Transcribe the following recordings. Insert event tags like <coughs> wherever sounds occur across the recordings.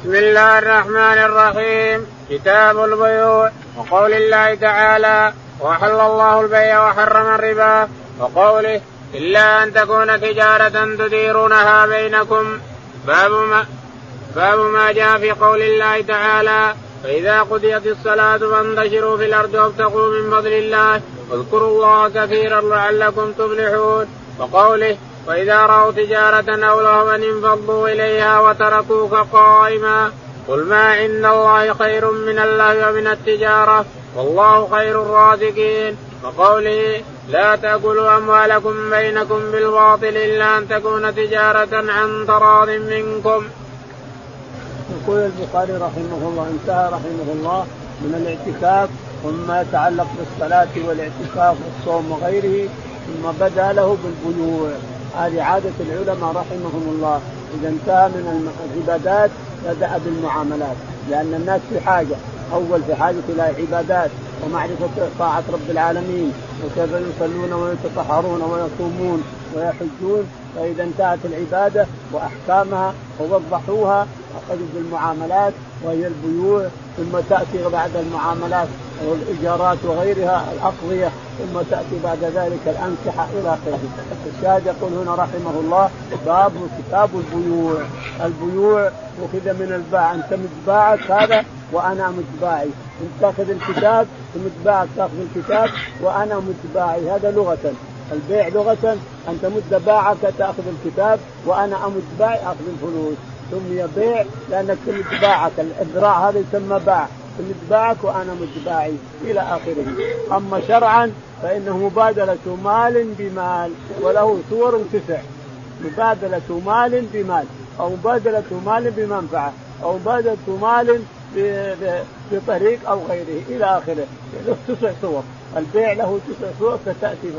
بسم الله الرحمن الرحيم. كتاب البيوع. وقول الله تعالى وحل الله البيع وحرم الربا. وقوله إلا أن تكون تجارة تديرونها بينكم. باب ما باب ما جاء في قول الله تعالى فإذا قضيت الصلاة فانتشروا في الأرض وابتغوا من فضل الله. واذكروا الله كثيرا لعلكم تفلحون. وقوله وإذا رأوا تجارة أو لهوا انفضوا إليها وتركوك قائما قل ما عند الله خير من الله ومن التجارة والله خير الرازقين وقوله لا تأكلوا أموالكم بينكم بالباطل إلا أن تكون تجارة عن تراض منكم. يقول البخاري رحمه الله انتهى رحمه الله من الاعتكاف ومما يتعلق بالصلاة والاعتكاف والصوم وغيره ثم بدا له بالبيوع هذه عادة العلماء رحمهم الله. إذا انتهى من العبادات بدأ بالمعاملات. لأن الناس في حاجة. أول في حاجة إلى عبادات ومعرفة طاعة رب العالمين. وكيف يصلون ويتطهرون ويصومون ويحجون. فإذا انتهت العبادة وأحكامها ووضحوها أخذوا بالمعاملات وهي البيوع ثم تأتي بعد المعاملات والإيجارات وغيرها الأقضية ثم تأتي بعد ذلك الأنكحة إلى آخره الشاهد يقول هنا رحمه الله باب كتاب البيوع. البيوع أخذ من الباع. أنت متباعك هذا وأنا متباعي. أنت تأخذ الكتاب متباعك تأخذ الكتاب وأنا متباعي. هذا لغة. البيع لغة. أن تمد باعك تأخذ الكتاب وأنا أمد باعي أخذ الفلوس. سمي بيع لأنك تمد باعك الإذراع هذا يسمى باع. تمد باعك وأنا متباعي إلى آخره. أما شرعا فإنه مبادلة مال بمال وله صور تسع. مبادلة مال بمال أو مبادلة مال بمنفعة أو مبادلة مال بطريق أو غيره إلى آخره. له تسع صور. البيع له تسع صور ستأتي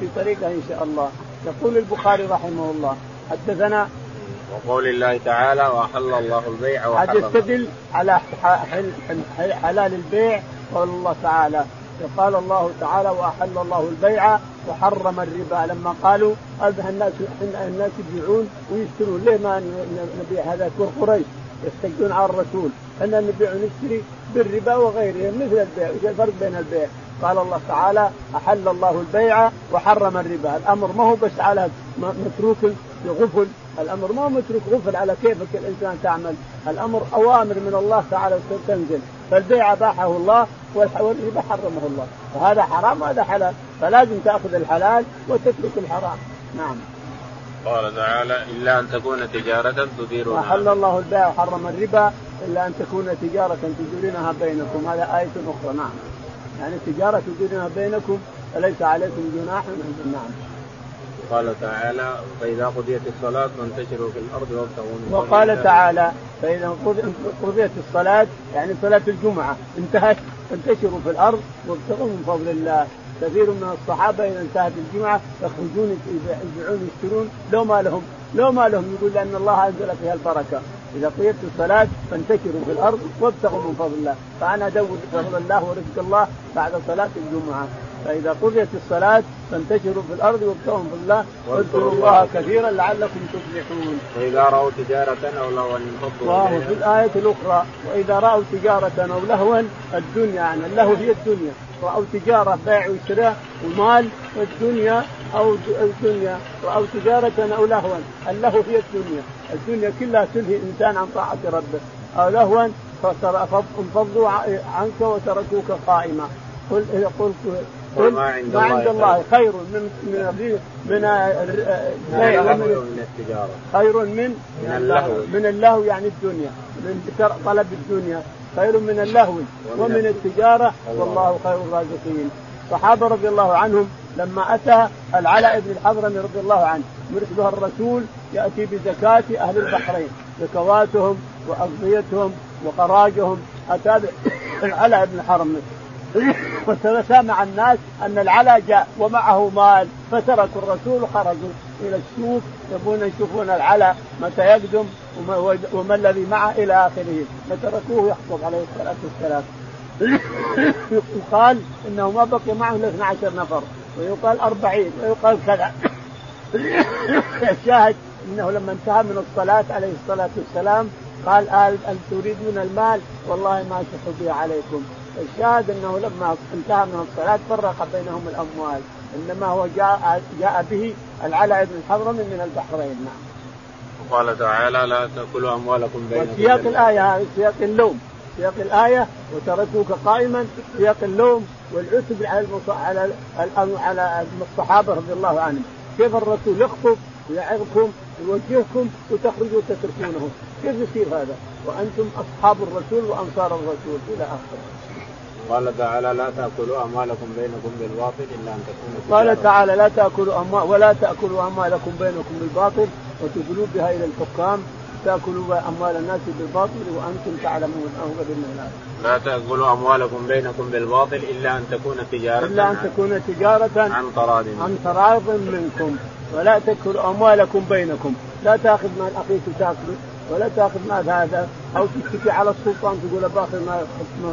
في طريقها إن شاء الله. يقول البخاري رحمه الله حدثنا وقول الله تعالى وأحل الله البيع وحرم يستدل على حلال البيع. قول الله تعالى قال الله تعالى وأحل الله البيع وحرم الربا. لما قالوا الناس الناس يبيعون ويشترون ليه ما نبيع هذا؟ قريش يستجدون على الرسول. إن نبيع ونشتري بالربا وغيره مثل البيع إيش الفرق بين البيع؟ قال الله تعالى أحل الله البيع وحرم الربا. الأمر ما هو بس على متروك بغفل الأمر ما هو متروك غفل على كيفك الإنسان تعمل. الأمر أوامر من الله تعالى تنزل. فالبيع أباحه الله والربا حرمه الله. فهذا حرام وهذا حلال. فلازم تأخذ الحلال وتترك الحرام. نعم. قال تعالى إلا أن تكون تجارة تديرونها. وحل الله البيع وحرم الربا إلا أن تكون تجارة تديرونها بينكم. هذا آية أخرى. نعم. يعني تجارة تديرونها بينكم فليس عليكم جناح. نعم. قال تعالى فإذا قضيت الصلاة فانتشروا في الأرض وابتغوا من وقال تعالى فإذا قضيت الصلاة يعني صلاة الجمعة انتهت فانتشروا في الأرض وابتغوا من فضل الله. كثير من الصحابة إذا انتهت الجمعة يخرجون يبيعون يشترون لو ما لهم لو ما لهم يقول لأن الله أنزل فيها البركة. إذا قضيت الصلاة فانتشروا في الأرض وابتغوا من فضل الله. فأنا أدور فضل الله ورزق الله بعد صلاة الجمعة. فإذا قضيت الصلاة فانتشروا في الأرض وابتغوا في الله واذكروا الله كثيرا لعلكم تفلحون. وإذا رأوا تجارة أو لهوا انفضوا في الآية الأخرى وإذا رأوا تجارة أو لهوا الدنيا يعني اللهو هي الدنيا. رأوا تجارة بيع وشراء ومال والدنيا أو الدنيا. رأوا تجارة أو لهوا اللهو هي الدنيا. الدنيا كلها تلهي الإنسان عن طاعة ربه. أو لهوا انفضوا عنك وتركوك قائما. قل قل قل ما عند, ما عند الله خير. من من من من التجارة. خير من من اللهو. من اللهو يعني الدنيا. من طلب الدنيا. خير من اللهو ومن التجارة. والله خير الرازقين. الصحابه رضي الله عنهم لما أتى العلاء بن الحضرمي رضي الله عنه يرسلها الرسول يأتي بزكاة أهل البحرين. زكواتهم وأغذيتهم وخراجهم. أتى <coughs> العلاء بن الحرمي وتسامع الناس أن العلا جاء ومعه مال فتركوا الرسول وخرجوا إلى السوق يبون يشوفون العلا متى يقدم وما الذي معه إلى آخره. فتركوه يخطب عليه الصلاة والسلام. <coughs> يقال إنه ما بقي معه إلا 12 نفر ويقال 40 ويقال كذا. <coughs> الشاهد إنه لما انتهى من الصلاة عليه الصلاة والسلام قال هل تريدون المال؟ والله ما به عليكم. الشاهد أنه لما انتهى من الصلاة فرق بينهم الأموال إنما هو جاء جاء به العلاء بن الحضرمي من البحرين. نعم. وقال تعالى لا تأكلوا أموالكم بينكم سياق الآية سياق اللوم. سياق الآية وتركوك قائما. سياق اللوم والعتب على على على الصحابة رضي الله عنهم. كيف الرسول يخطب ويعظكم يوجهكم وتخرجوا تتركونه كيف يصير هذا؟ وأنتم أصحاب الرسول وأنصار الرسول إلى آخره. قال تعالى لا تأكلوا أموالكم بينكم بالباطل إلا أن تكون قال تعالى لا تأكلوا أموال ولا تأكلوا أموالكم بينكم بالباطل وتدلوا بها إلى الحكام. تأكلوا أموال الناس بالباطل وأنتم تعلمون أو الناس. لا تأكلوا أموالكم بينكم بالباطل إلا أن تكون تجارة إلا أن تكون تجارة عن تراض عن تراض منكم. ولا تأكلوا أموالكم بينكم. لا تأخذ مال أخيك تاكله ولا تاخذ مال هذا أو تشتكي على السلطان تقول باخذ مال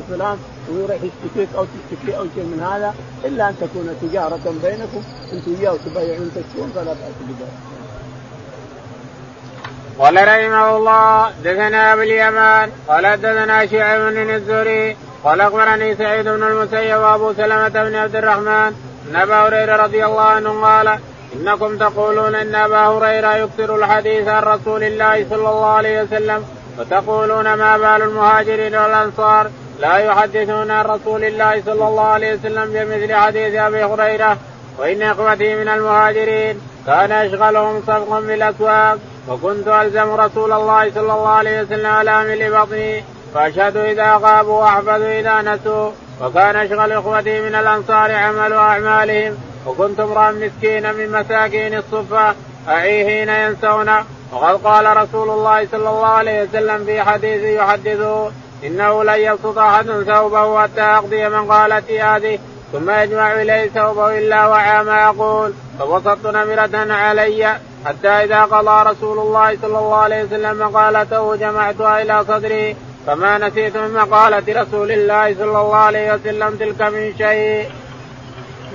فلان ويروح يشتكيك أو تشتكي أو شيء من هذا إلا أن تكون تجارة بينكم أنتم وياه تبايعون تشترون فلا بأس بذلك. قال رحمه الله دثنا أبو اليمان قال دثنا شعيب بن الزهري قال أخبرني سعيد بن المسيب وأبو سلمة بن عبد الرحمن أن أبا هريرة رضي الله عنه قال إنكم تقولون إن أبا هريرة يكثر الحديث عن رسول الله صلى الله عليه وسلم وتقولون ما بال المهاجرين والأنصار لا يحدثون عن رسول الله صلى الله عليه وسلم بمثل حديث أبي هريرة وإن إخوتي من المهاجرين كان يشغلهم صفق بالأسواق وكنت ألزم رسول الله صلى الله عليه وسلم على مل بطني فأشهد إذا غابوا واحفظ إذا نسوا وكان أشغل إخوتي من الأنصار عمل أعمالهم وكنت امرا مسكينا من مساكين الصفه اعي حين ينسون. وقد قال رسول الله صلى الله عليه وسلم في حديث يحدثه إنه لن يبسط أحد ثوبه حتى اقضي من قالت هذه. ثم يجمع إليه ثوبه إلا وعى ما يقول. فبسطت نمرة علي حتى إذا قضى رسول الله صلى الله عليه وسلم مقالته جمعتها إلى صدري. فما نسيت من مقالة رسول الله صلى الله عليه وسلم تلك من شيء.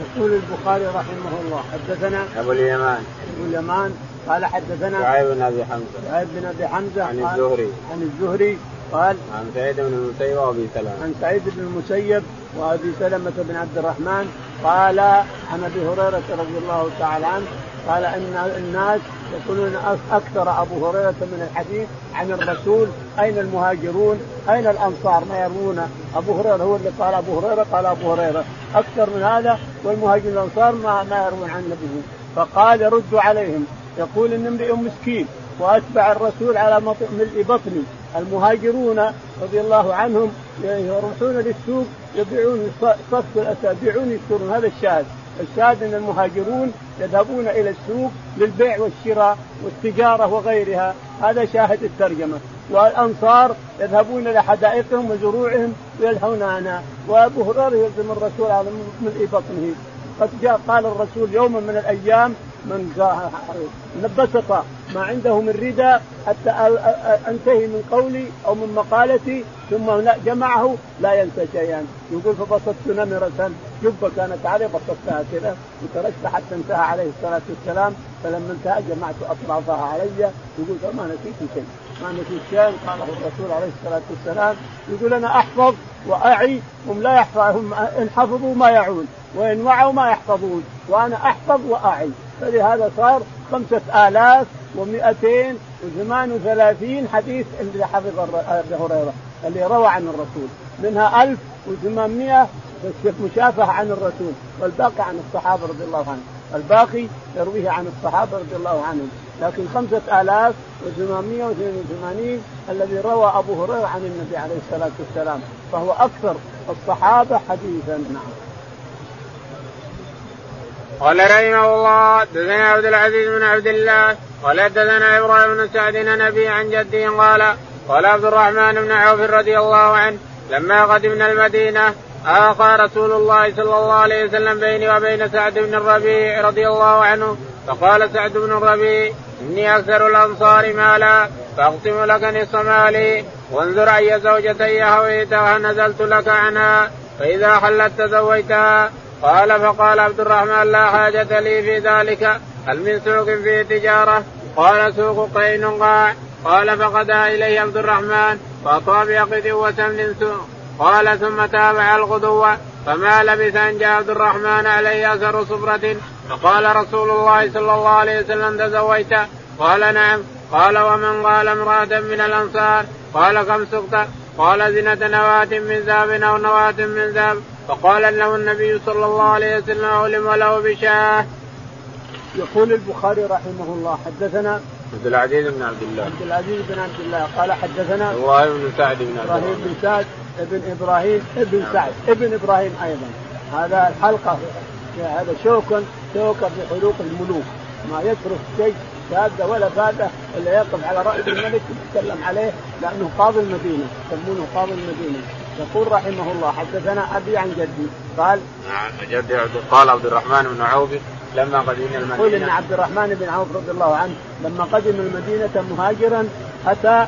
يقول البخاري رحمه الله حدثنا أبو اليمان. أبو اليمان قال حدثنا شعيب بن أبي حمزة. شعيب بن أبي حمزة عن الزهري. عن الزهري قال عن سعيد بن المسيب وأبي سلمة. عن سعيد بن المسيب وأبي سلمة بن عبد الرحمن قال عن أبي هريرة رضي الله تعالى عنه قال إن الناس يقولون أكثر أبو هريرة من الحديث عن الرسول أين المهاجرون؟ أين الأنصار؟ ما يروون. أبو هريرة هو اللي قال أبو هريرة قال أبو هريرة. أكثر من هذا والمهاجرون الأنصار ما ما يروون عن النبي فقال يردوا عليهم يقول ان امرئ مسكين وأتبع الرسول على ملء بطني. المهاجرون رضي الله عنهم يروحون للسوق يبيعون صف الاسى يبيعون يشترون. هذا الشاهد. الشاهد إن المهاجرون يذهبون إلى السوق للبيع والشراء والتجارة وغيرها. هذا شاهد الترجمة. والأنصار يذهبون إلى حدائقهم وزروعهم ويلهوننا وأبو هريرة يلزم الرسول على ملء بطنه. قد جاء قال الرسول يوما من الأيام من بسط ما عنده من رداء حتى أنتهي من قولي أو من مقالتي ثم جمعه لا ينسى شيئا يقول فبسطت نمرة جبة كانت علي بسطتها كذا وتركت حتى انتهى عليه الصلاة والسلام. فلما انتهى جمعت أطرافها علي يقول فما نسيت شيء ما نسيت شيء. قاله الرسول عليه الصلاة والسلام يقول أنا أحفظ وأعي هم لا يحفظ هم إن حفظوا ما يعون وإن وعوا ما يحفظون وأنا أحفظ وأعي. فلهذا صار خمسة آلاف ومئتين وثمان وثلاثين حديث اللي حفظ أبي هريرة اللي روى عن الرسول منها ألف وثمانمائة مشافهة عن الرسول والباقي عن الصحابة رضي الله عنهم. الباقي يرويه عن الصحابة رضي الله عنهم. لكن خمسة آلاف وثمانمائة وثمانين الذي روى أبو هريرة عن النبي عليه الصلاة والسلام فهو أكثر الصحابة حديثا. نعم. قال رحمه الله دثنا عبد العزيز بن عبد الله قال دثنا إبراهيم بن سعد نبي عن جده قال قال عبد الرحمن بن عوف رضي الله عنه لما قدمنا المدينة آخى رسول الله صلى الله عليه وسلم بيني وبين سعد بن الربيع رضي الله عنه فقال سعد بن الربيع إني أكثر الأنصار مالا فأقسم لك نصف مالي وانظر أي زوجتي هويتها نزلت لك عنها فإذا حلت تزوجتها قال فقال عبد الرحمن لا حاجة لي في ذلك هل من سوق فيه تجارة؟ قال سوق قينقاع قال فغدا اليه عبد الرحمن فاطى بيقظ وتمن قال ثم تابع الغدو فما لبث أن جاء عبد الرحمن عليه أثر صفرة. فقال رسول الله صلى الله عليه وسلم تزوجت؟ قال نعم. قال ومن قال امرأة من الأنصار؟ قال كم سقط؟ قال زنة نواة من ذهب أو نواة من ذهب. فقال له النبي صلى الله عليه وسلم علم له بشاة. يقول البخاري رحمه الله حدثنا عبد العزيز بن عبد الله. عبد العزيز بن عبد الله قال حدثنا إبراهيم بن سعد بن عبد إبراهيم بن سعد ابن إبراهيم ابن سعد ابن إبراهيم أيضا. هذا الحلقة هذا شوك شوك في حلوق الملوك. ما يترك شيء شاذة ولا فادة إلا يقف على رأس الملك ويتكلم عليه لأنه قاضي المدينة يسمونه قاضي المدينة. يقول رحمه الله حدثنا أبي عن جدي قال جدي قال عبد الرحمن بن عوف لما قدمنا المدينة. يقول إن عبد الرحمن بن عوف رضي الله عنه لما قدم المدينة مهاجرا أتى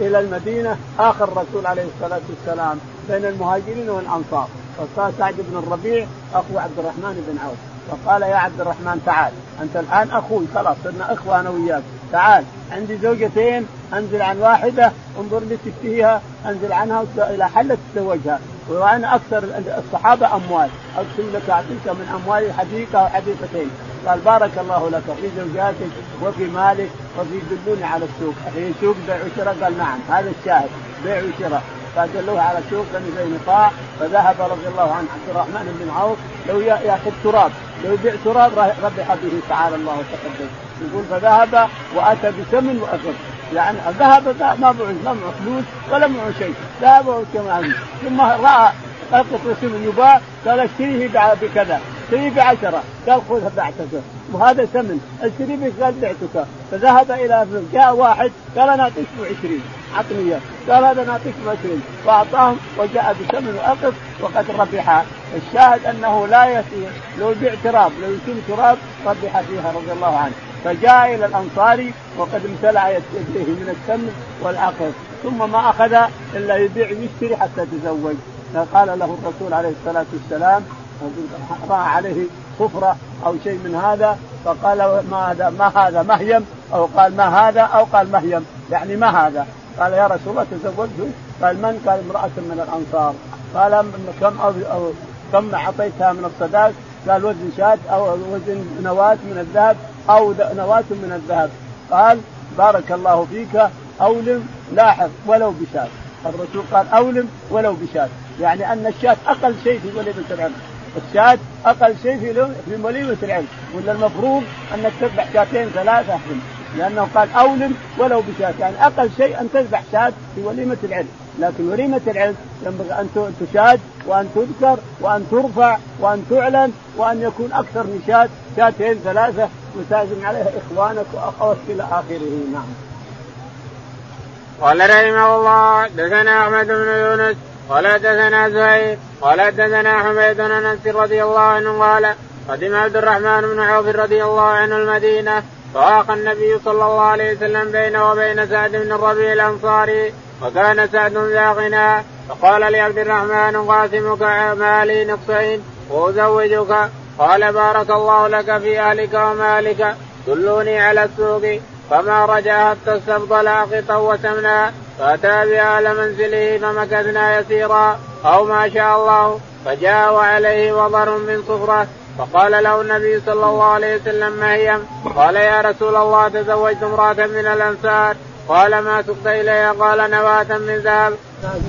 إلى المدينة آخر الرسول عليه الصلاة والسلام بين المهاجرين والأنصار. فصار سعد بن الربيع أخو عبد الرحمن بن عوف. فقال يا عبد الرحمن تعال. أنت الآن أخوي خلاص صرنا إخوة أنا وياك. تعال عندي زوجتين أنزل عن واحدة انظر لي تشتهيها أنزل عنها إلى حل تتزوجها. وأنا أكثر الصحابة أموال. أقسم لك أعطيك من اموالي حديقة أو حديقتين قال بارك الله لك في زوجاتك وفي مالك وفي دلوني على السوق. في سوق بيع وشراء. قال نعم هذا الشاهد بيع وشراء. فدلوه على سوق بني نقاع. فذهب رضي الله عنه عبد الرحمن بن عوف. لو يأخذ تراب لو يبيع تراب ربح به تعالى الله وتقدم. يقول فذهب وأتى بثمن واجر يعني ذهب ما معه ما معه فلوس ولا معه شيء. ذهب كما ثم رأى رسول يباع قال اشتريه بكذا. اشتريه بعشرة. قال خذها بعتك وهذا ثمن. اشتري بك قال بعتك؟ فذهب إلى جاء واحد قال أنا أعطيك ب 20 عطني إياه. قال هذا نعطيك ب 20 فاعطاهم وجاء بثمن وأقف وقد ربح. الشاهد أنه لا يسير لو يبيع تراب لو يكون تراب ربح فيها رضي الله عنه. فجاء إلى الانصاري وقد امتلع يديه من التمر والعقل ثم ما أخذ إلا يبيع ويشتري حتى تزوج فقال له الرسول عليه الصلاة والسلام رأى عليه صفرة أو شيء من هذا فقال ما هذا ما هذا مهيم؟ أو قال ما هذا؟ أو قال مهيم. يعني ما هذا؟ قال يا رسول الله تزوجت؟ قال من؟ قال امرأة من الأنصار. قال كم أو, أو كم أعطيتها من الصداق؟ قال وزن شاة أو وزن نواة من الذهب أو نواة من الذهب. قال بارك الله فيك أولم لاحظ ولو بشاة. الرسول قال أولم ولو بشاة. يعني أن الشاة أقل شيء في وليمة العلم الشاة أقل شيء في في وليمة العلم ولا المفروض أنك تذبح شاتين ثلاثة لأنه قال أولم ولو بشاة. يعني أقل شيء أن تذبح شاة في وليمة العلم لكن وليمة العلم ينبغي أن تشاد وأن تذكر وأن ترفع وأن تعلن وأن يكون أكثر من شاة شاتين ثلاثة. وتعزم عليها إخوانك واخواتك إلى آخره. نعم. قال رحمه الله دثنا أحمد بن يونس قال دثنا زهير قال دثنا حميد بن انس رضي الله عنه قال قدم عبد الرحمن بن عوف رضي الله عنه المدينة فواق النبي صلى الله عليه وسلم بينه وبين سعد بن الربيع الأنصاري وكان سعد ذا غنى فقال لعبد الرحمن قاسمك مالي نصفين وأزوجك قال بارك الله لك في أهلك ومالك دلوني على السوق. فما رجع حتى استفضل قطا وسمنا فأتى باهل منزله فمكثنا يسيرا أو ما شاء الله فجاء وعليه وضر من صفره فقال له النبي صلى الله عليه وسلم ما هي؟ قال يا رسول الله تزوجت امرأة من الأنصار قال ما سقت إليها قال نواة من ذهب.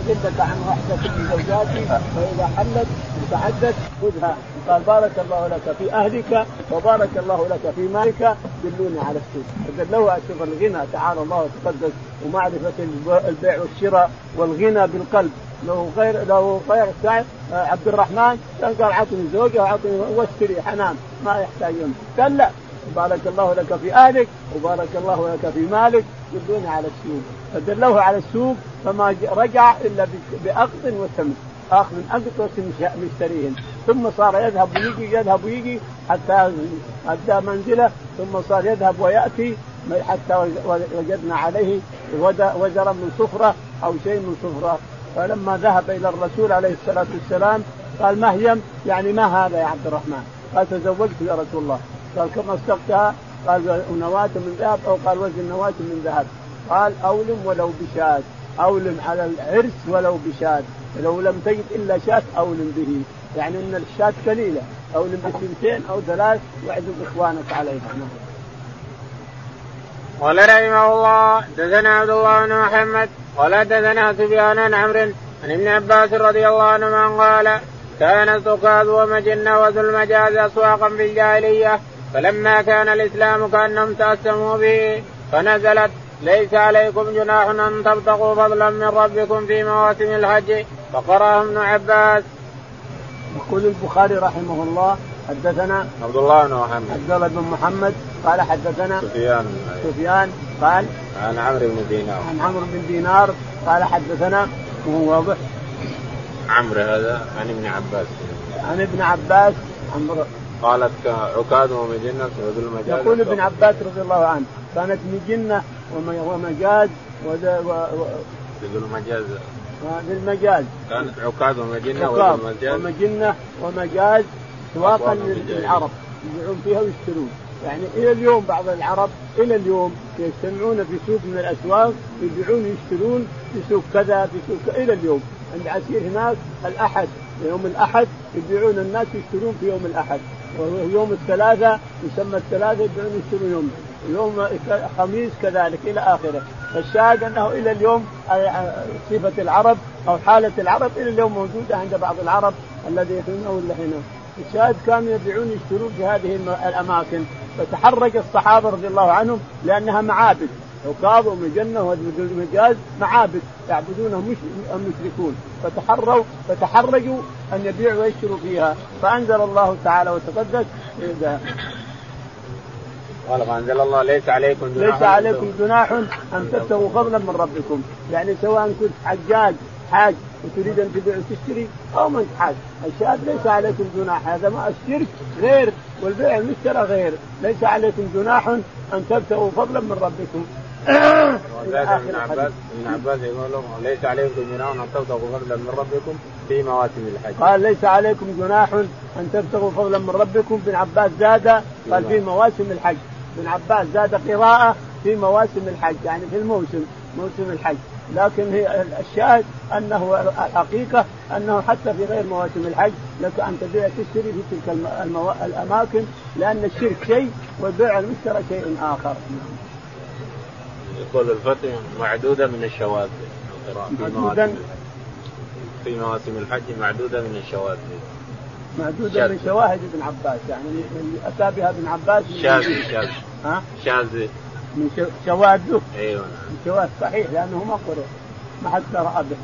جدك عن واحدة من زوجاتي فإذا حلت وتعدت خذها قال بارك الله لك في أهلك وبارك الله لك في مالك دلوني على السوق. فدلوه أشوف الغنى تعالى الله وتقدس ومعرفة البيع والشراء والغنى بالقلب. لو غير لو غير آه، عبد الرحمن كان قال اعطني زوجة واعطني واشتري حنان ما يحتاجون. قال لا. بارك الله لك في أهلك وبارك الله لك في مالك يدلوني على السوق. فدلوه على السوق فما رجع إلا بأخذ وسمن اخذ من اقط مشتريهن ثم صار يذهب ويجي يذهب ويجي حتى أدى منزله. ثم صار يذهب ويأتي حتى وجدنا عليه وزرا من صفره أو شيء من صفره فلما ذهب إلى الرسول عليه الصلاة والسلام قال مهيم يعني ما هذا يا عبد الرحمن؟ قال تزوجت يا رسول الله. قال كم اصدقتها؟ قال نواة من ذهب أو قال وزن نواة من ذهب. قال أولم ولو بشاة. أولم على العرس ولو بشاة. لو لم تجد إلا شاة اولم به يعني إن الشاة قليلة اولم بسنتين أو ثلاث واعزم إخوانك عليها. قال رحمه الله دثنا عبد الله بن محمد قال دثنا سفيان عن عمرو عن ابن عباس رضي الله عنهما قال كان سكاد ومجنة وذو المجاز أسواقا في الجاهلية فلما كان الإسلام كأنهم تأسموا به فنزلت ليس عليكم جناح أن تبتغوا فضلا من ربكم في مواسم الحج فقرأه ابن عباس. يقول البخاري رحمه الله حدثنا عبد الله بن محمد. عبد الله بن محمد قال حدثنا سفيان. سفيان قال عن عمرو بن دينار. عن عمرو بن دينار قال حدثنا وهو واضح. عمرو هذا عن ابن عباس. عن ابن عباس عمرو قالت عكاد ومجنة وذو المجاز يقول ابن عباس رضي الله عنه كانت مجنة ومجاز ذو المجاز للمجاز كانت عكاد ومجنة وذو المجاز ومجنة ومجاز سواقا للعرب. يبيعون فيها ويشترون. يعني إلى اليوم بعض العرب إلى اليوم يجتمعون في سوق من الأسواق يبيعون ويشترون في سوق كذا في سوق إلى اليوم. عند عسير هناك الأحد يوم الأحد يبيعون الناس يشترون في يوم الأحد. ويوم الثلاثة يسمى الثلاثة يبيعون يشترون يوم. يوم الخميس كذلك إلى آخره. فالشاهد أنه إلى اليوم صفة العرب أو حالة العرب إلى اليوم موجودة عند بعض العرب الذي يحيونه ولا هنا. الشاهد كانوا يبيعون يشترون في هذه الأماكن. فتحرك الصحابة رضي الله عنهم لأنها معابد. عكاظ ومجنة والمجاز معابد يعبدونها المشركون. فتحروا فتحرجوا أن يبيعوا ويشتروا فيها. فأنزل الله تعالى وتقدس قال فانزل الله ليس عليكم جناح ليس عليكم جناح أن تبتغوا فضلا من ربكم. يعني سواء كنت حجاج حاج وتريد أن تبيع وتشتري أو من حاج. الشاهد ليس عليكم جناح هذا ما الشرك غير والبيع المشترى غير. ليس عليكم جناح أن تبتغوا فضلا من ربكم. ابن عباس ابن عباس يقول لهم ليس عليكم جناح أن تبتغوا فضلا من ربكم في مواسم الحج. قال ليس عليكم جناح أن تبتغوا فضلا من ربكم. ابن عباس زاد قال في مواسم الحج. ابن عباس زاد قراءة في مواسم الحج يعني في الموسم موسم الحج. لكن هي الشاهد أنه الحقيقة أنه حتى في غير مواسم الحج لك أن تبيع تشتري في تلك المو... الأماكن لأن الشرك شيء والبيع المشترى شيء آخر. يقول الفتح معدودة من الشواذ معدودا في مواسم الحج معدودة من الشواذ. معدودة من شواهد ابن عباس يعني اللي أتى بها ابن عباس شاذ شاذ. ها؟ شاذ. من شواذه. أيوه. من شواذ صحيح لأنه ما قرأ ما حد قرأ به.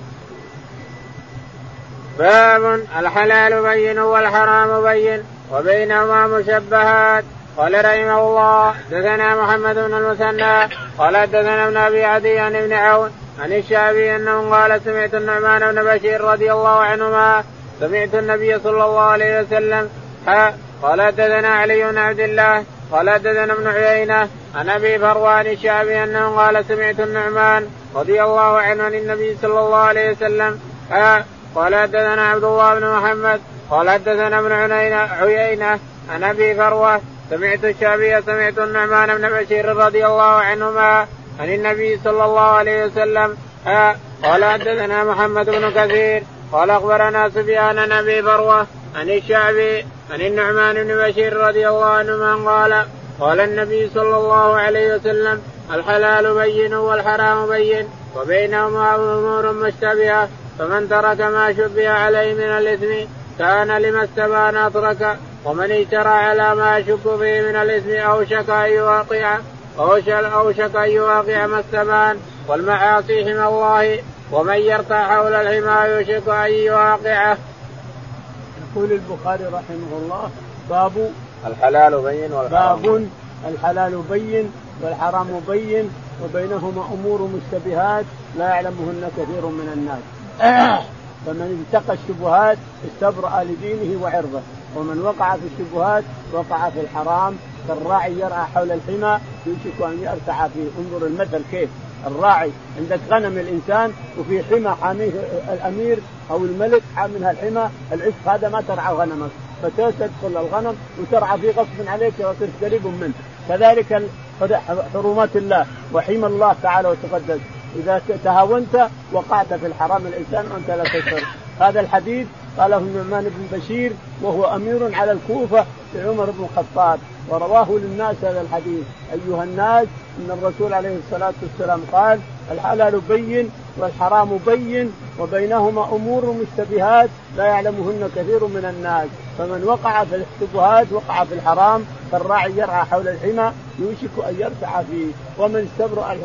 باب الحلال بين والحرام بين وبينهما مشبهات. قال رحمه الله دثنا محمد بن المثنى قال دثنا ابن أبي عدي عن ابن عون عن الشعبي أنه قال سمعت النعمان بن بشير رضي الله عنهما سمعت النبي صلى الله عليه وسلم قال دثنا علي بن عبد الله قال حدثنا ابن عيينة عن أبي فروان الشعبي أنه قال سمعت النعمان رضي الله عنه عن النبي صلى الله عليه وسلم قال حدثنا عبد الله بن محمد قال حدثنا ابن عيينة عن أبي فروة سمعت الشعبي سمعت النعمان بن بشير رضي الله عنهما عن النبي صلى الله عليه وسلم قال حدثنا محمد بن كثير قال أخبرنا سفيان عن أبي فروة عن الشعبي عن النعمان بن بشير رضي الله عنهما قال قال النبي صلى الله عليه وسلم الحلال بين والحرام بين وبينهما أمور مشتبهة فمن ترك ما شبه عليه من الإثم كان لما استبان اترك ومن اشترى على ما يشك فيه من الإثم اوشك أن يواقع اوشك أن يواقع ما استبان والمعاصي حمى الله ومن يرتع حول الحمى يوشك أن يواقعه. يقول البخاري رحمه الله باب الحلال بين والحرام. باب الحلال بين والحرام بين وبينهما أمور مشتبهات لا يعلمهن كثير من الناس. <coughs> فمن اتقى الشبهات استبرأ لدينه وعرضه ومن وقع في الشبهات وقع في الحرام كالراعي يرعى حول الحمى يوشك أن يرتع فيه. انظر المثل كيف. الراعي عندك غنم الإنسان وفي حمى حاميه الأمير أو الملك حاملها الحمى العشق هذا ما ترعى غنمك. فتدخل الغنم وترعى فيه غصب عليك وتصير قريب منه كذلك حرمات الله. وحمى الله تعالى وتقدس. إذا تهاونت وقعت في الحرام الإنسان وانت لا تشعر هذا الحديث قاله النعمان بن بشير وهو أمير على الكوفة لعمر بن الخطاب ورواه للناس هذا الحديث. أيها الناس إن الرسول عليه الصلاة والسلام قال الحلال بين والحرام بين وبينهما أمور مشتبهات لا يعلمهن كثير من الناس. فمن وقع في الاشتبهات وقع في الحرام كالراعي يرعى حول الحمى يوشك أن يرتع فيه. ومن استبرأ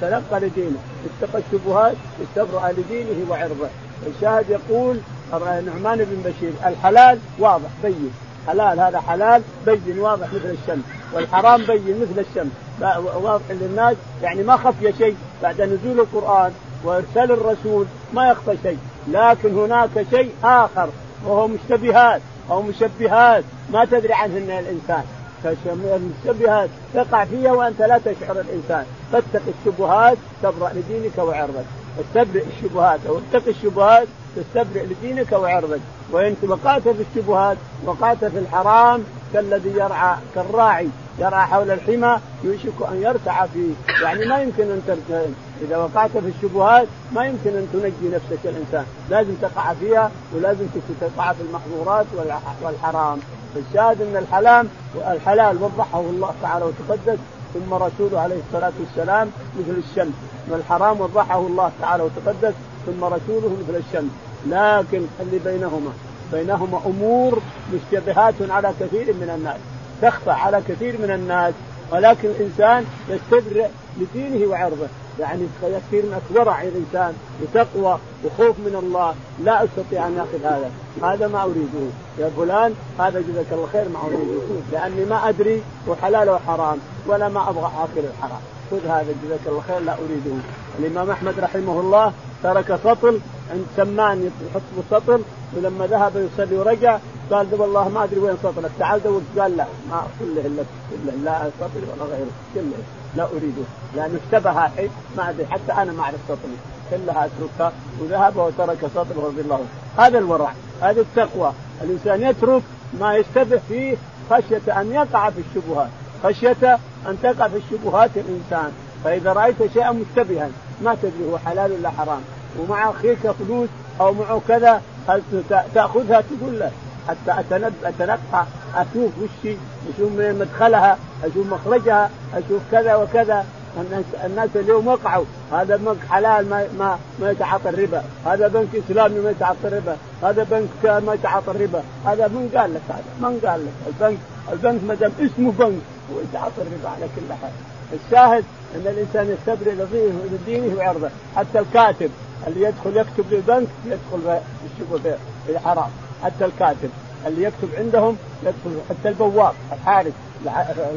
تلقى لدينه اتقى الشبهات استبرأ لدينه وعرضه. الشاهد يقول نعمان بن بشير الحلال واضح بين. حلال هذا حلال بين واضح مثل الشمس. والحرام بين مثل الشمس. واضح للناس يعني ما خفي شيء. بعد نزول القرآن وإرسال الرسول ما يخفى شيء. لكن هناك شيء آخر وهو مشتبهات أو مشبهات. ما تدري عنهن الإنسان. المشتبهات تقع فيها وأنت لا تشعر الإنسان. فاتق الشبهات تبرأ لدينك وعرضك. استبرئ الشبهات أو اتق الشبهات تستبرئ لدينك وعرضك. وإن وقعت في الشبهات وقعت في الحرام كالذي يرعى كالراعي. يرعى حول الحمى يوشك أن يرتع فيه. يعني ما يمكن أن ترتع. إذا وقعت في الشبهات ما يمكن أن تنجي نفسك الإنسان. لازم تقع فيها ولازم تقع في المحظورات والحرام. فالشاهد أن الحلال الحلال وضحه الله تعالى وتقدس ثم رسوله عليه الصلاة والسلام مثل الشمس. والحرام وضحه الله تعالى وتقدس ثم رسوله مثل الشمس. لكن اللي بينهما. بينهما أمور مشتبهات على كثير من الناس. تخفى على كثير من الناس. ولكن الإنسان يستبرئ لدينه وعرضه. يعني يكثير من ورع الإنسان وتقوى وخوف من الله لا أستطيع أن أخذ هذا. هذا ما أريده. يا فلان هذا جزاك الله خير ما أريده. لأني ما أدري وحلال وحرام ولا ما أبغى أكل الحرام. خذ هذا جزاك الله خير لا أريده. الإمام أحمد رحمه الله ترك سطل عند سمان يحط سطل ولما ذهب يصلي ورجع قال والله ما أدري وين سطلك. تعال دور قال لا ما كله الا كله لا سطل ولا غيره. كله. لا أريده. لأنه اشتبه حي ما أدري حتى أنا ما أعرف سطلي كلها أتركها وذهب وترك سطل رضي الله عنه. هذا الورع هذا التقوى. الإنسان يترك ما يشتبه فيه خشية أن يقع في الشبهات خشية أن تقع في الشبهات الإنسان. فإذا رأيت شيئا مشتبها ما تدري هو حلال ولا حرام. ومع أخيك فلوس أو معه كذا هل تأخذها تقول له؟ حتى اتنقى أشوف وشي أشوف مدخلها. أشوف مخرجها أشوف كذا وكذا. الناس اليوم وقعوا. هذا بنك حلال ما ما ما يتعاطى الربا، هذا بنك إسلامي ما يتعاطى الربا، هذا بنك ما يتعاطى الربا، هذا من قال لك هذا؟ من قال لك؟ البنك البنك ما دام اسمه بنك ويتعاطى الربا على كل حال. الشاهد أن الإنسان يستبرئ لدينه وعرضه، حتى الكاتب اللي يدخل يكتب للبنك يدخل في الحرام، حتى الكاتب. اللي يكتب عندهم يدخل حتى البواب الحارس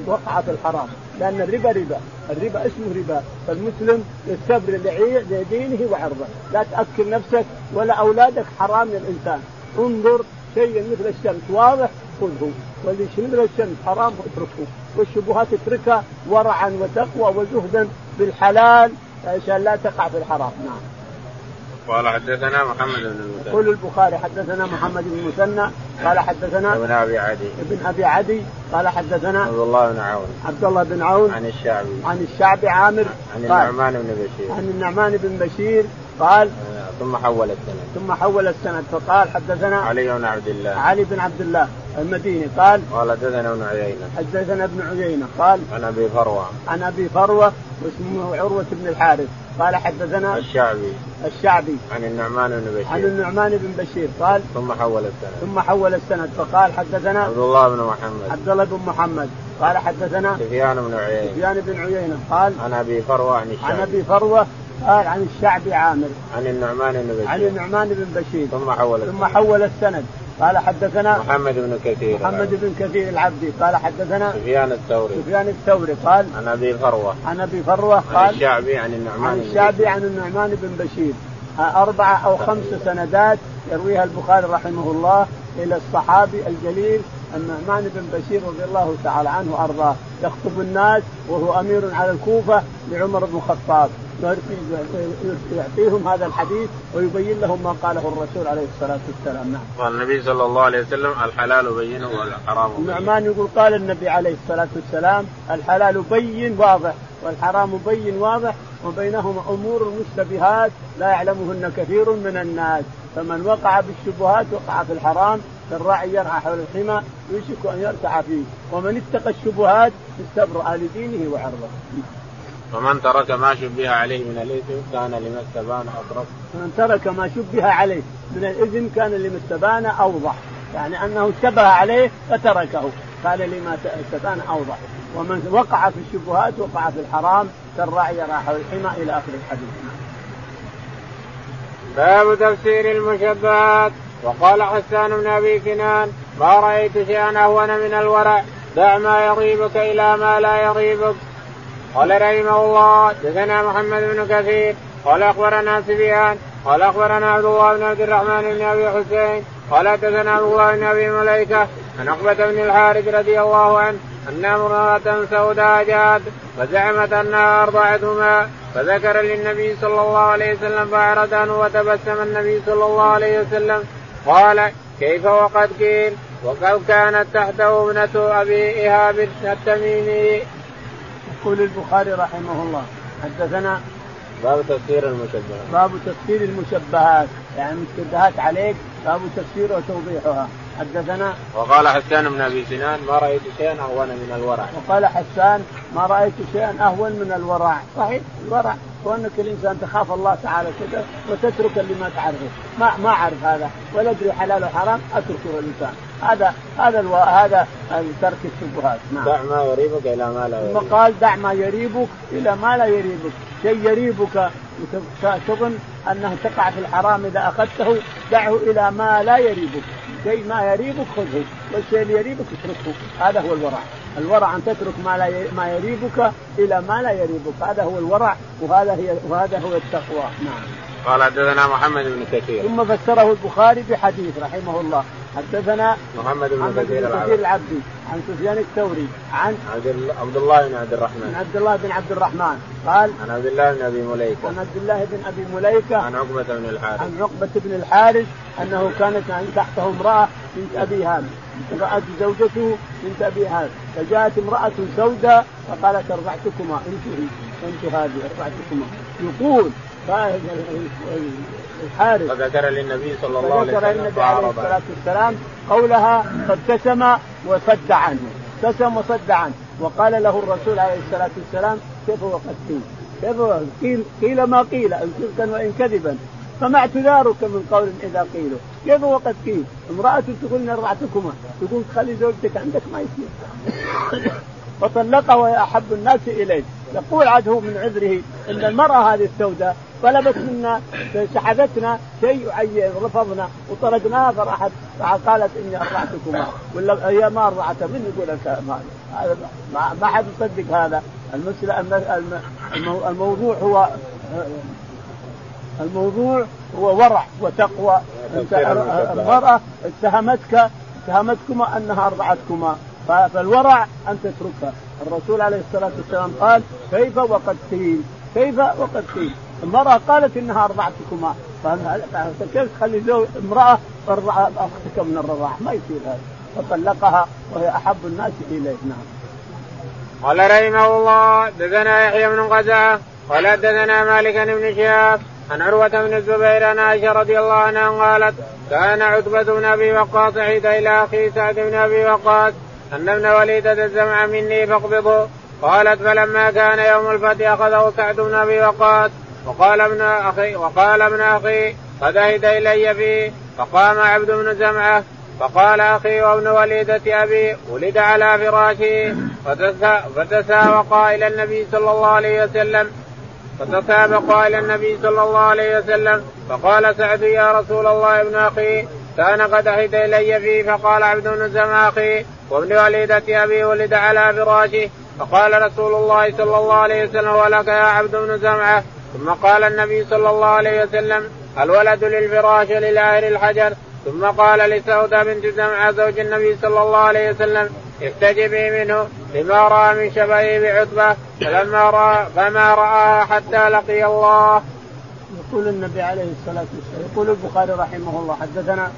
وقع في الحرام. لأن الربا ربا الربا اسمه ربا. فالمسلم يستبرئ لدينه وعرضه. لا تأكل نفسك ولا أولادك حرام للانسان انظر شيء مثل الشمس. واضح؟ خذه واللي مثل الشمس حرام اتركه. والشبهات اتركها ورعا وتقوى وزهدا بالحلال عشان لا تقع في الحرام. نعم. قال حدثنا محمد بن المثنى. يقول البخاري حدثنا محمد بن المثنى قال حدثنا ابن أبي عدي. ابن أبي عدي قال حدثنا عبد الله بن عون. عبد الله بن عون عن الشعبي. عن الشعبي عامر عن النعمان بن بشير. عن النعمان بن بشير قال ثم حول السند. ثم حول السند فقال حدثنا علي بن عبد الله. علي بن عبد الله. المديني قال قال حدثنا ابن عيينة. حدثنا ابن عيينة قال عن أبي فروة. عن أبي فروة واسمه عروة بن الحارث. قال حدثنا الشعبي. الشعبي. عن النعمان بن بشير. عن النعمان بن بشير. قال ثم حول السند. ثم حول السند. فقال حدثنا عبد الله بن محمد. عبد الله بن محمد. قال حدثنا سفيان بن عيينة. سفيان بن عيينة قال عن أبي فروة عن الشعبي. عن أبي فروة قال عن الشعبي عامر. عن النعمان بن بشير. عن النعمان بن بشير. ثم حول ثم حول السند. قال حدثنا محمد بن كثير. محمد بن كثير العبدي قال حدثنا سفيان الثوري. سفيان الثوري قال عن أبي فروة. عن أبي فروة قال عن الشعبي عن النعمان عن الشعبي عن النعمان بن بشير. أربعة أو خمس سندات يرويها البخاري رحمه الله إلى الصحابي الجليل النعمان بن بشير رضي الله تعالى عنه وأرضاه. يخطب الناس وهو أمير على الكوفة لعمر بن الخطاب. يعطيهم هذا الحديث ويبين لهم ما قاله الرسول عليه الصلاة والسلام نعم. قال النبي صلى الله عليه وسلم الحلال بين والحرام بين. النعمان يقول قال النبي عليه الصلاة والسلام الحلال بين واضح والحرام بين واضح وبينهما أمور مشتبهات لا يعلمهن كثير من الناس فمن وقع بالشبهات وقع في الحرام كالراعي يرعى حول الحمى يوشك أن يرتع فيه ومن اتقى الشبهات استبرأ لدينه وعرضه ومن ترك ما شبه عليه من الإثم كان لما استبان اضرب. من ترك ما شبه عليه من الإثم كان لما استبان أوضح، يعني أنه اشتبه عليه فتركه، قال لما استبان أوضح، ومن وقع في الشبهات وقع في الحرام كالراعي راح الحمى إلى آخر الحديث. باب تفسير المشبهات وقال حسان بن أبي كنان ما رأيت شيئا أهون من الورع دع ما يغيبك إلى ما لا يغيبك قال رحمه الله دثنا محمد بن كثير قال أخبرنا سفيان قال أخبرنا عبد الله بن عبد الرحمن بن أبي حسين قال دثنا عبد الله بن أبي مليكة عن عقبة بن الحارث رضي الله عنه أن امرأة سوداء جاءت فزعمت أنها أرضعتهما فذكر للنبي صلى الله عليه وسلم فأعرض عنه وتبسم النبي صلى الله عليه وسلم قال كيف وقد قيل؟ وقد كانت تحته ابنة أبي ايهاب التميمي. يقول البخاري رحمه الله. حدثنا باب تفسير المشبهات. باب تفسير المشبهات. يعني المشتبهات عليك باب تفسير وتوضيحها. حدثنا وقال حسان بن أبي سنان ما رأيت شيئا أهون من الورع. وقال حسان ما رأيت شيئا أهون من الورع. صحيح الورع وانك الإنسان تخاف الله تعالى كذا وتترك اللي ما تعرفه. ما ما أعرف هذا ولا أدري حلال وحرام أتركه الانسان هذا هذا ألو... هذا ترك الشبهات نعم. دع ما يريبك إلى ما لا يريبك. ثم قال دع ما يريبك إلى ما لا يريبك. شيء يريبك تظن انه تقع في الحرام إذا أخذته دعه إلى ما لا يريبك. شيء ما يريبك خذه والشيء اللي يريبك اتركه. هذا هو الورع. الورع أن تترك ما لا ما يريبك إلى ما لا يريبك هذا هو الورع وهذا هي وهذا هو التقوى. نعم. قال حدثنا محمد بن كثير. ثم فسره البخاري بحديث رحمه الله. حدثنا محمد بن كثير العبدي العبدي عن سفيان الثوري عن عبد الله بن عبد الرحمن. عن عبد الله بن عبد الرحمن. قال عن عبد الله بن أبي مليكة. عن عبد الله بن أبي مليكة عن عقبة بن الحارث. عن عقبة بن الحارث أنه كانت تحته امرأة بنت أبي هام. امراه زوجته بنت أبي هام. فجاءت امرأة سوداء فقالت أرضعتكما. انت انت هذه أرضعتكما. يقول الحارث. فذكر للنبي صلى الله عليه وسلم النبي عليه الصلاة والسلام قولها فابتسم وصد عنه. ابتسم وصد عنه. وقال له الرسول عليه الصلاة والسلام كيف وقد قيل؟ كيف قيل؟ قيل ما قيل أن صدقا وإن كذبا. فما اعتذارك من قول إذا قيل. كيف وقد قيل؟ امرأة تقول نرعتكما تقول خلي زوجتك عندك ما يصير. فطلقه وهي أحب الناس اليه يقول عاد هو من عذره إن المرأة هذه السوداء طلبت منا سحبتنا شيء رفضنا وطردناها فراحت قالت إني ارضعتكما ولا هي ما ارضعتها من يقول الكلام هذا ما حد يصدق هذا. الموضوع هو الموضوع هو ورع وتقوى. المرأة اتهمتك اتهمتكما أنها أرضعتكما. فالورع أن تتركها. الرسول عليه الصلاة والسلام قال كيف وقد قيل؟ كيف وقد قيل؟ المرأة قالت إنها أرضعتكما. فكيف تخلي زوج امرأة ترضع أختك من الرضاعة؟ ما يصير هذا. فطلقها وهي أحب الناس إليه. نعم. قال رحمه الله دثنا يحيى بن قزعة قال دثنا مالك بن شهاب عن عروة بن الزبير عن عائشة رضي الله عنها قالت كان عتبة بن أبي وقاص عيد إلى أخي سعد بن أبي وقاص أن ابن وليدة الزمع مني فاقبضه. قالت فلما كان يوم الفتح أخذه سعد بن أبي وقاص. وقال ابن أخي وقال ابن أخي قد اهد إلي فيه فقام عبد بن زمعة. فقال أخي وابن وليدة أبي ولد على فراشه فتساوقا إلى النبي صلى الله عليه وسلم. فتسابقا إلى النبي صلى الله عليه وسلم. فقال سعد يا رسول الله ابن أخي كان قد عهد إلي فيه فقال عبد بن زمع أخي وابن وليدة أبي ولد على فراشه. فقال رسول الله صلى الله عليه وسلم ولك يا عبد بن زمعة. ثم قال النبي صلى الله عليه وسلم الولد للفراش للآهل الحجر. ثم قال لسودة بنت زمعة زوج النبي صلى الله عليه وسلم احتجبي منه لما رأى من شبهه بعتبة. فلما راى فما راى حتى لقي الله. يقول النبي عليه الصلاة والسلام يقول البخاري رحمه الله حدثنا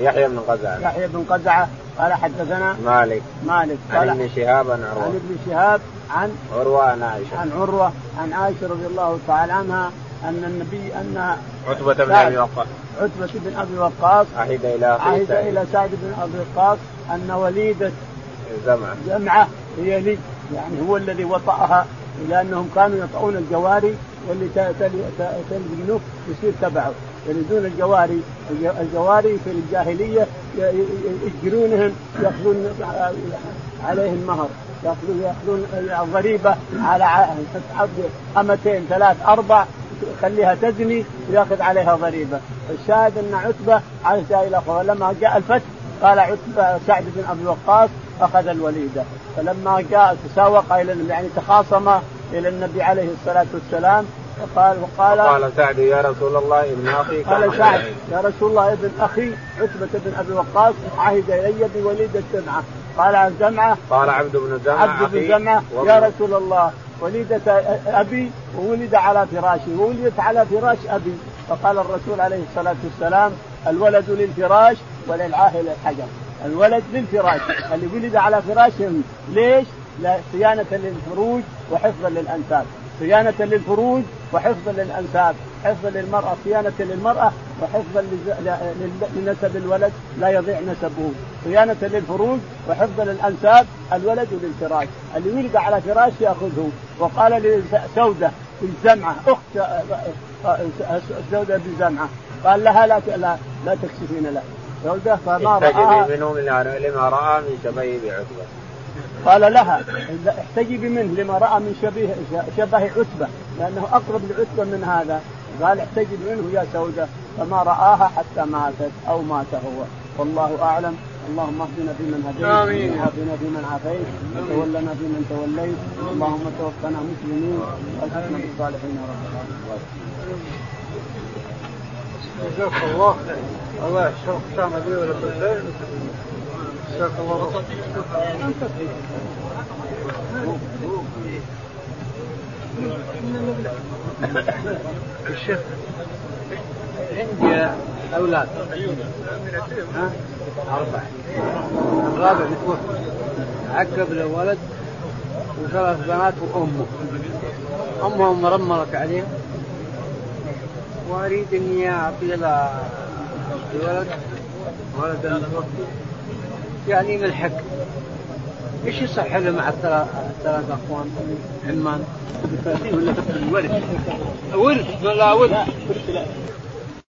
يحيى بن قزعة. يحيى بن قزعة قال حدثنا مالك. مالك قال عن ابن شهاب عن عروة. عن ابن شهاب عن عروة عن عائشة. عن عروة عن عائشة رضي الله تعالى عنها أن النبي أن عتبة بن أبي وقاص. عتبة بن أبي وقاص عهد إلى عهد إلى سعد بن أبي وقاص أن وليدة زمعه زمعة هي لي يعني هو الذي وطأها لانهم كانوا يطؤون الجواري واللي تلد يصير تبعه. يريدون الجواري الجواري في الجاهلية يجرونهم يأخذون عليهم مهر. ياخذون يأخذون الضريبه على أمتين ثلاث أربع يخليها تزني ويأخذ عليها ضريبه، الشاهد أن عتبة عاش إلى اخوه لما جاء الفتح قال عتبة سعد بن أبي وقاص أخذ الوليدة، فلما جاء تساوق إلى يعني تخاصم إلى النبي عليه الصلاة والسلام وقال وقال قال سعد يا رسول الله ابن أخي قال سعد يا رسول الله ابن أخي عتبة بن أبي وقاص عهد إلي بوليده سمعه قال عن زمعه قال عبد بن زمعه عبد بن زمعه يا رسول الله وليدة أبي وولد على فراشي وولدت على فراش أبي. فقال الرسول عليه الصلاة والسلام الولد للفراش وللعاهل الحجر. الولد للفراش اللي ولد على فراشهم ليش؟ صيانة للفروج وحفظا للأنساب صيانة للفروج وحفظا للأنساب حفظا للمرأة صيانة للمرأة وحفظا لنسب الولد لا يضيع نسبه. صيانة للفروج وحفظا للأنساب الولد للفراش. اللي ولد على فراش يأخذه. وقال لسودة بالزمعة أخت سودة بالزمعة قال لها لا لا, لا تكشفين له. سودة فما رأى. منه لما رأى من شبيه بعتبة. قال لها احتجبي منه لما رأى من شبه شبه عتبة لأنه أقرب لعتبة من هذا. قال احتجب منه يا سوده فما رآها حتى ماتت أو مات هو. والله أعلم. اللهم اهدنا فيمن هديت وعافنا فيمن عافيت وتولنا فيمن توليت. اللهم توفنا مسلمين وألحقنا بالصالحين يا رب العالمين. جزاك الله الله يحشرك سامع بي ولا جزاك الشيخ عندي أولاد. ها؟ أربع الرابع متوفى. عقب له ولد وثلاث بنات وأمه. أمهم مرمرت عليهم. وأريد اني اعطي الولد ولد متوفي يعني من الحق إيش يصح له مع الثلاث أخوان؟ عمان. <laughs> ولا ورث ورث ولا ورث